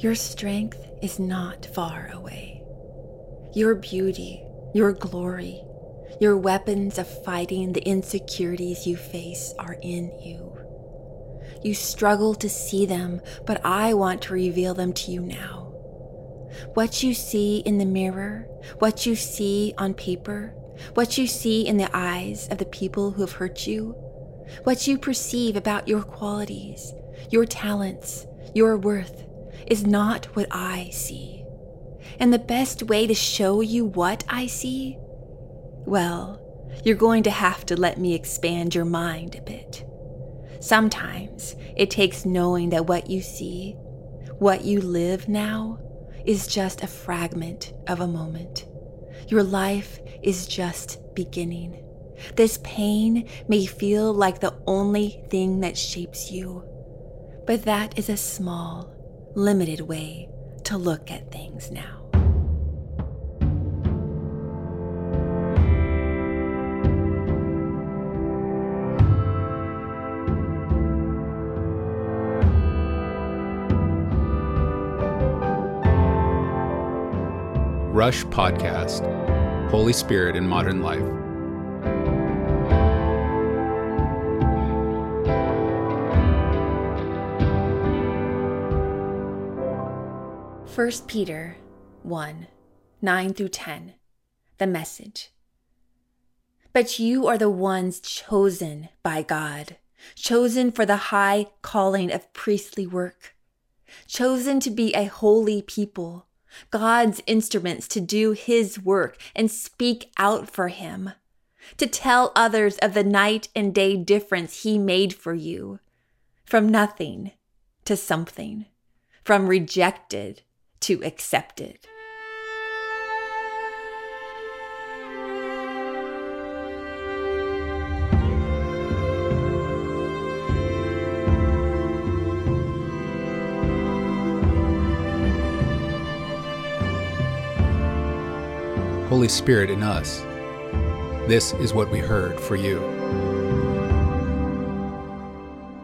Your strength is not far away. Your beauty, your glory, your weapons of fighting the insecurities you face are in you. You struggle to see them, but I want to reveal them to you now. What you see in the mirror, what you see on paper, what you see in the eyes of the people who have hurt you, what you perceive about your qualities, your talents, your worth, is not what I see. And the best way to show you what I see? Well, you're going to have to let me expand your mind a bit. Sometimes it takes knowing that what you see, what you live now, is just a fragment of a moment. Your life is just beginning. This pain may feel like the only thing that shapes you, but that is a small, limited way to look at things now. Rush Podcast Holy Spirit in Modern Life. First Peter 1 9 through 10. The message. But you are the ones chosen by God, chosen for the high calling of priestly work, chosen to be a holy people God's instruments to do His work and speak out for Him, to tell others of the night and day difference He made for you from nothing to something, from rejected to accept it. Holy Spirit in us. This is what we heard for you.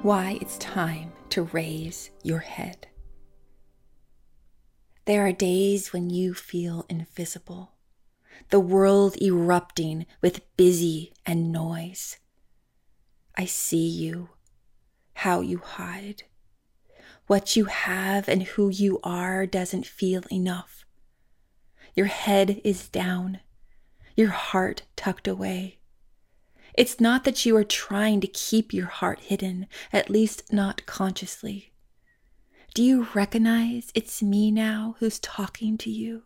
Why it's time to raise your head. There are days when you feel invisible, the world erupting with busy and noise. I see you, how you hide. What you have and who you are doesn't feel enough. Your head is down, your heart tucked away. It's not that you are trying to keep your heart hidden, at least not consciously. Do you recognize it's me now who's talking to you?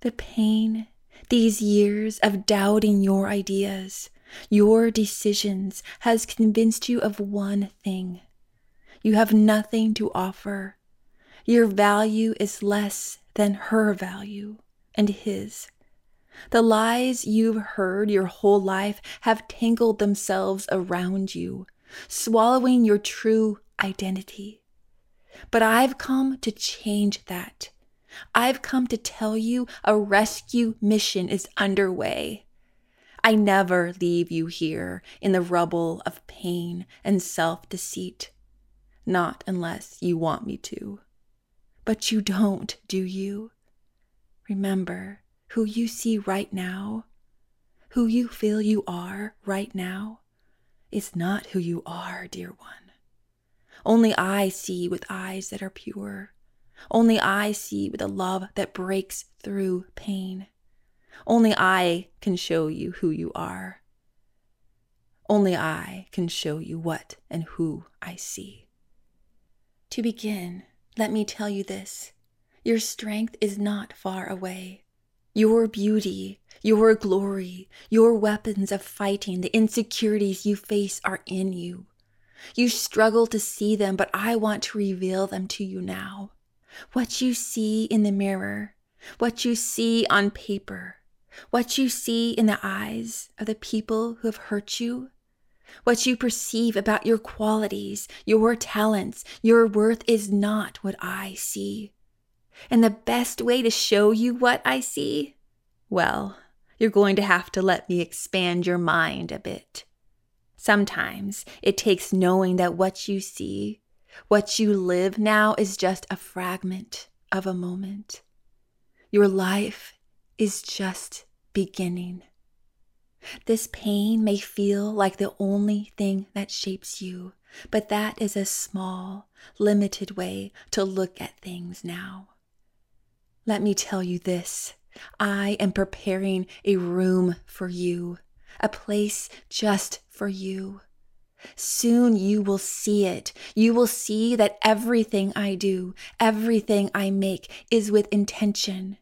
The pain, these years of doubting your ideas, your decisions, has convinced you of one thing. You have nothing to offer. Your value is less than her value and his. The lies you've heard your whole life have tangled themselves around you, swallowing your true identity. But I've come to change that. I've come to tell you a rescue mission is underway. I never leave you here in the rubble of pain and self deceit, not unless you want me to. But you don't, do you? Remember who you see right now, who you feel you are right now, is not who you are, dear one. Only I see with eyes that are pure. Only I see with a love that breaks through pain. Only I can show you who you are. Only I can show you what and who I see. To begin, let me tell you this your strength is not far away. Your beauty, your glory, your weapons of fighting the insecurities you face are in you. You struggle to see them, but I want to reveal them to you now. What you see in the mirror, what you see on paper, what you see in the eyes of the people who have hurt you, what you perceive about your qualities, your talents, your worth is not what I see. And the best way to show you what I see? Well, you're going to have to let me expand your mind a bit. Sometimes it takes knowing that what you see, What you live now is just a fragment of a moment. Your life is just beginning. This pain may feel like the only thing that shapes you, but that is a small, limited way to look at things now. Let me tell you this I am preparing a room for you, a place just for you. Soon you will see it. You will see that everything I do, everything I make is with intention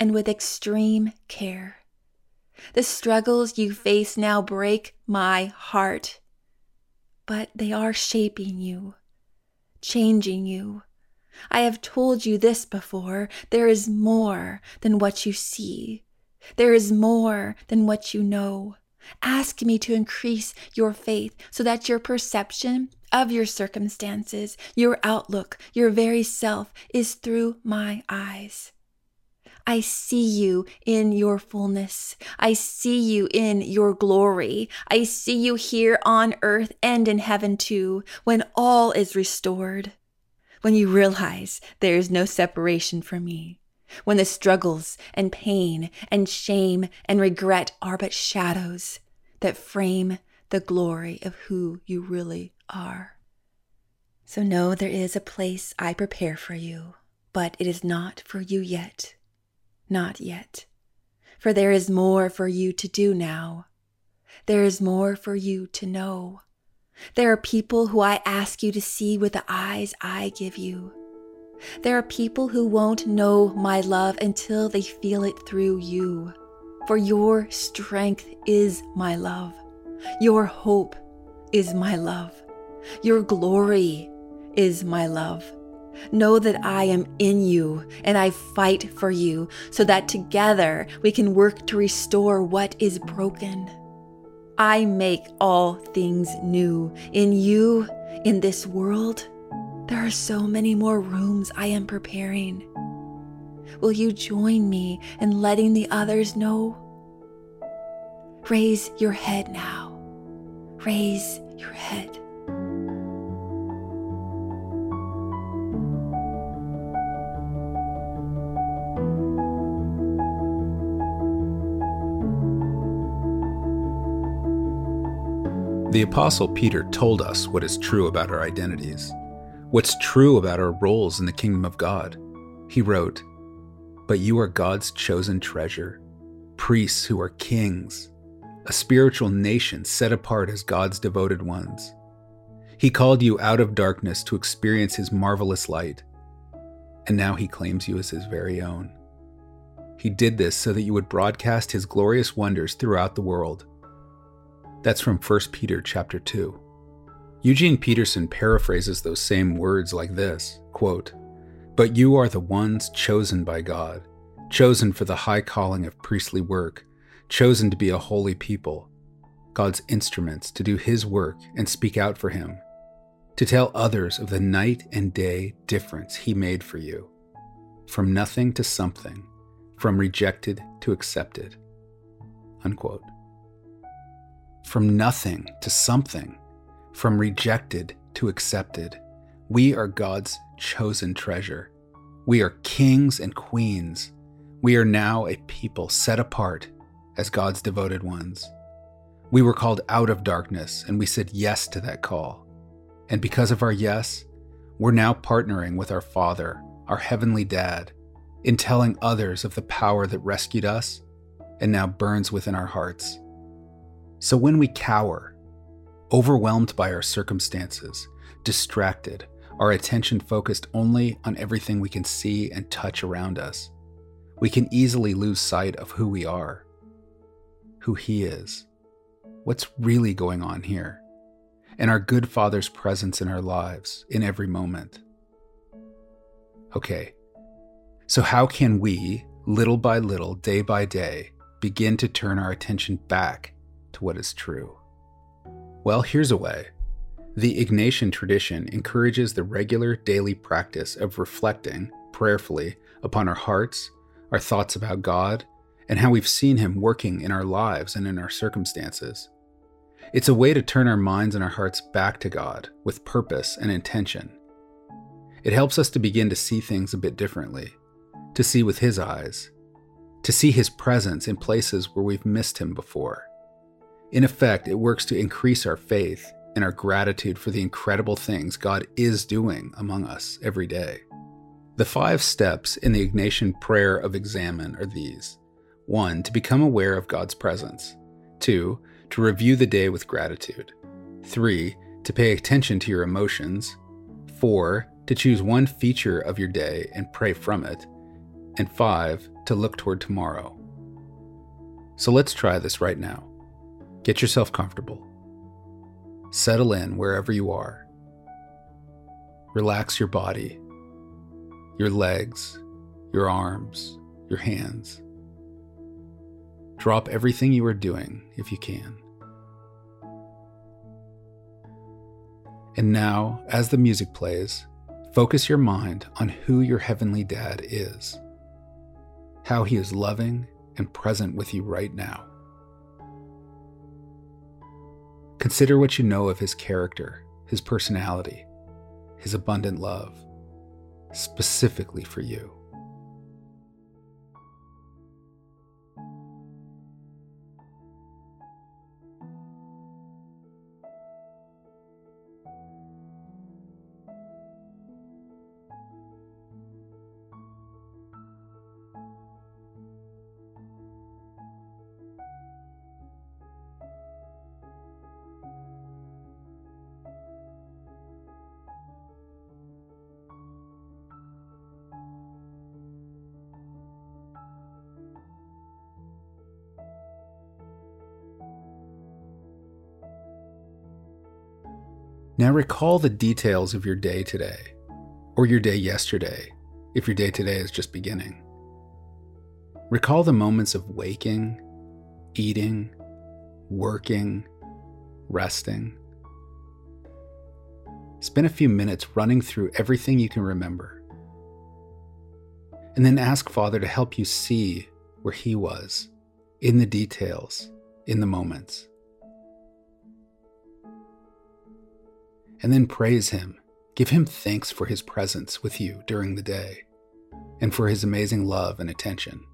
and with extreme care. The struggles you face now break my heart, but they are shaping you, changing you. I have told you this before. There is more than what you see. There is more than what you know. Ask me to increase your faith so that your perception of your circumstances, your outlook, your very self is through my eyes. I see you in your fullness. I see you in your glory. I see you here on earth and in heaven too, when all is restored. When you realize there is no separation from me. When the struggles and pain and shame and regret are but shadows that frame the glory of who you really are. So know there is a place I prepare for you, but it is not for you yet. Not yet. For there is more for you to do now. There is more for you to know. There are people who I ask you to see with the eyes I give you. There are people who won't know my love until they feel it through you. For your strength is my love. Your hope is my love. Your glory is my love. Know that I am in you and I fight for you so that together we can work to restore what is broken. I make all things new. In you, in this world, there are so many more rooms I am preparing. Will you join me in letting the others know? Raise your head now. Raise your head. The Apostle Peter told us what is true about our identities, what's true about our roles in the kingdom of God. He wrote, But you are God's chosen treasure, priests who are kings, a spiritual nation set apart as God's devoted ones. He called you out of darkness to experience His marvelous light, and now He claims you as His very own. He did this so that you would broadcast His glorious wonders throughout the world that's from 1 Peter chapter 2. Eugene Peterson paraphrases those same words like this quote, But you are the ones chosen by God, chosen for the high calling of priestly work, chosen to be a holy people, God's instruments to do His work and speak out for Him, to tell others of the night and day difference He made for you. From nothing to something, from rejected to accepted. Unquote from nothing to something, from rejected to accepted. We are God's chosen treasure. We are kings and queens. We are now a people set apart as God's devoted ones. We were called out of darkness and we said yes to that call. And because of our yes, we're now partnering with our Father, our Heavenly Dad, in telling others of the power that rescued us and now burns within our hearts. So when we cower, overwhelmed by our circumstances, distracted, our attention focused only on everything we can see and touch around us, we can easily lose sight of who we are, who He is, what's really going on here, and our good Father's presence in our lives in every moment. Okay, so how can we, little by little, day by day, begin to turn our attention back to what is true? Well, here's a way. The Ignatian tradition encourages the regular daily practice of reflecting prayerfully upon our hearts, our thoughts about God, and how we've seen Him working in our lives and in our circumstances. It's a way to turn our minds and our hearts back to God with purpose and intention, It helps us to begin to see things a bit differently, to see with His eyes, to see His presence in places where we've missed Him before. In effect, it works to increase our faith and our gratitude for the incredible things God is doing among us every day. The five steps in the Ignatian prayer of examen are these 1. To become aware of God's presence. 2. To review the day with gratitude. 3. To pay attention to your emotions. 4. To choose one feature of your day and pray from it. And 5. To look toward tomorrow. So let's try this right now. Get yourself comfortable. Settle in wherever you are. Relax your body, your legs, your arms, your hands. Drop everything you are doing if you can. And now, as the music plays, focus your mind on who your Heavenly Dad is, how He is loving and present with you right now. Consider what you know of his character, his personality, his abundant love, specifically for you. Now recall the details of your day today, or your day yesterday, if your day today is just beginning. Recall the moments of waking, eating, working, resting. Spend a few minutes running through everything you can remember. And then ask Father to help you see where He was, in the details, in the moments. And then praise Him. Give Him thanks for His presence with you during the day and for His amazing love and attention.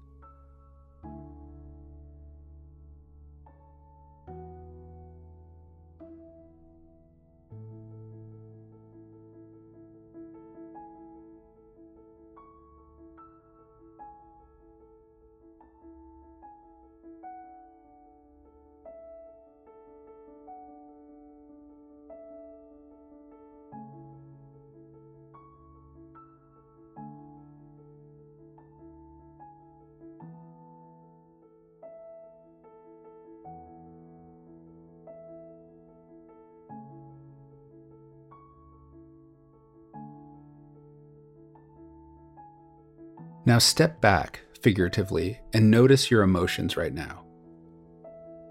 Now step back, figuratively, and notice your emotions right now.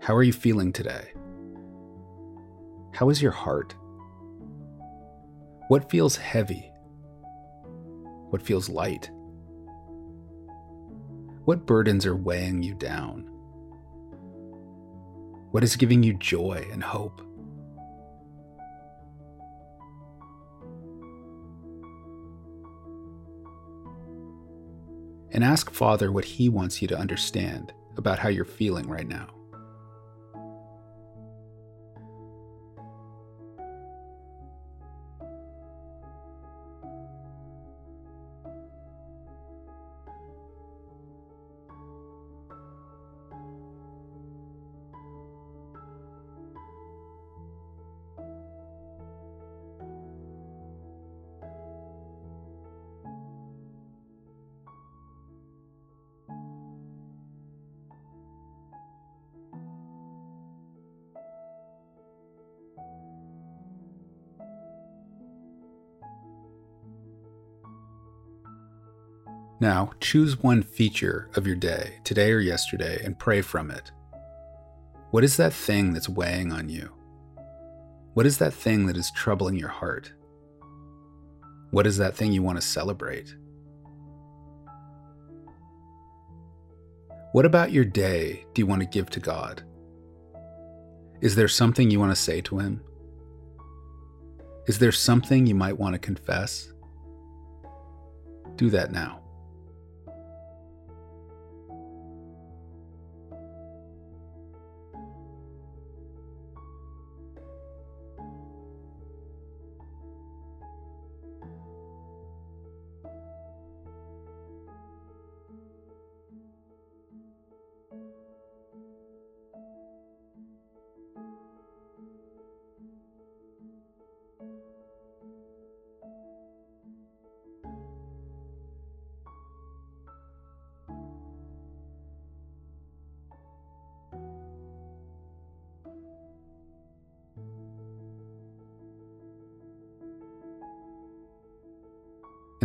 How are you feeling today? How is your heart? What feels heavy? What feels light? What burdens are weighing you down? What is giving you joy and hope? And ask Father what He wants you to understand about how you're feeling right now. Now, choose one feature of your day, today or yesterday, and pray from it. What is that thing that's weighing on you? What is that thing that is troubling your heart? What is that thing you want to celebrate? What about your day do you want to give to God? Is there something you want to say to Him? Is there something you might want to confess? Do that now.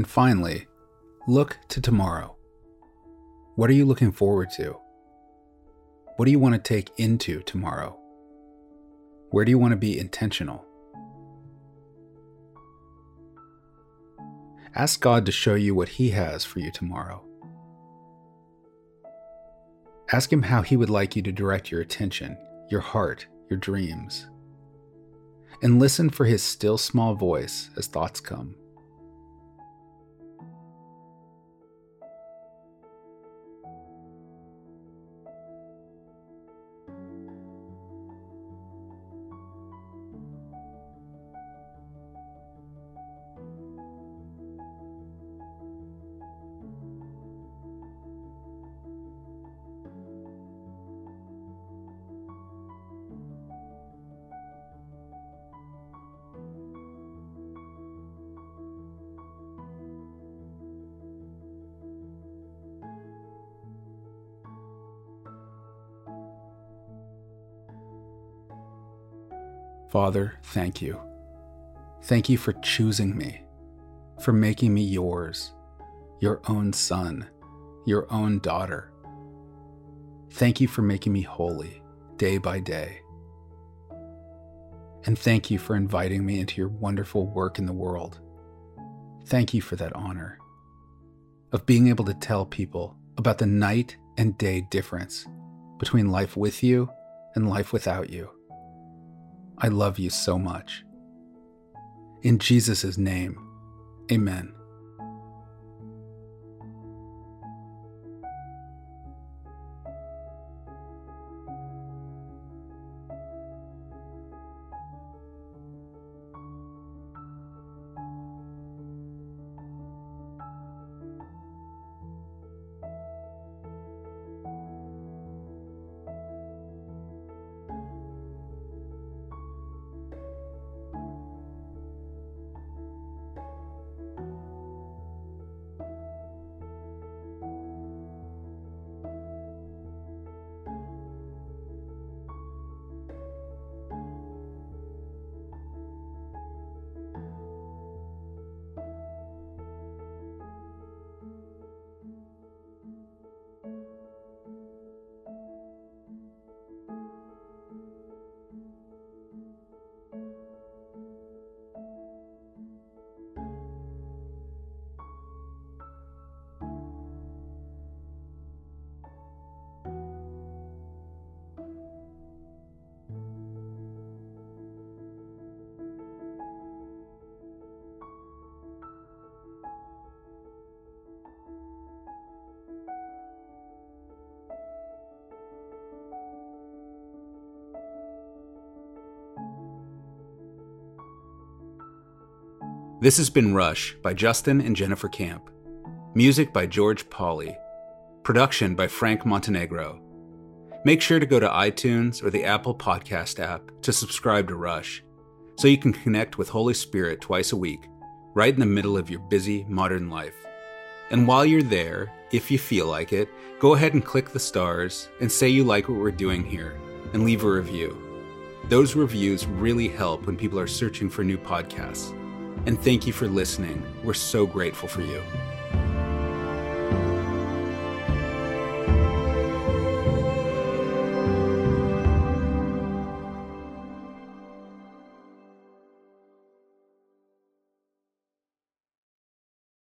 And finally, look to tomorrow. What are you looking forward to? What do you want to take into tomorrow? Where do you want to be intentional? Ask God to show you what He has for you tomorrow. Ask Him how He would like you to direct your attention, your heart, your dreams. And listen for His still small voice as thoughts come. Father, thank you. Thank you for choosing me, for making me yours, your own son, your own daughter. Thank you for making me holy day by day. And thank you for inviting me into your wonderful work in the world. Thank you for that honor of being able to tell people about the night and day difference between life with you and life without you. I love you so much. In Jesus' name, amen. This has been Rush by Justin and Jennifer Camp. Music by George Pauly. Production by Frank Montenegro. Make sure to go to iTunes or the Apple Podcast app to subscribe to Rush so you can connect with Holy Spirit twice a week, right in the middle of your busy modern life. And while you're there, if you feel like it, go ahead and click the stars and say you like what we're doing here and leave a review. Those reviews really help when people are searching for new podcasts. And thank you for listening. We're so grateful for you.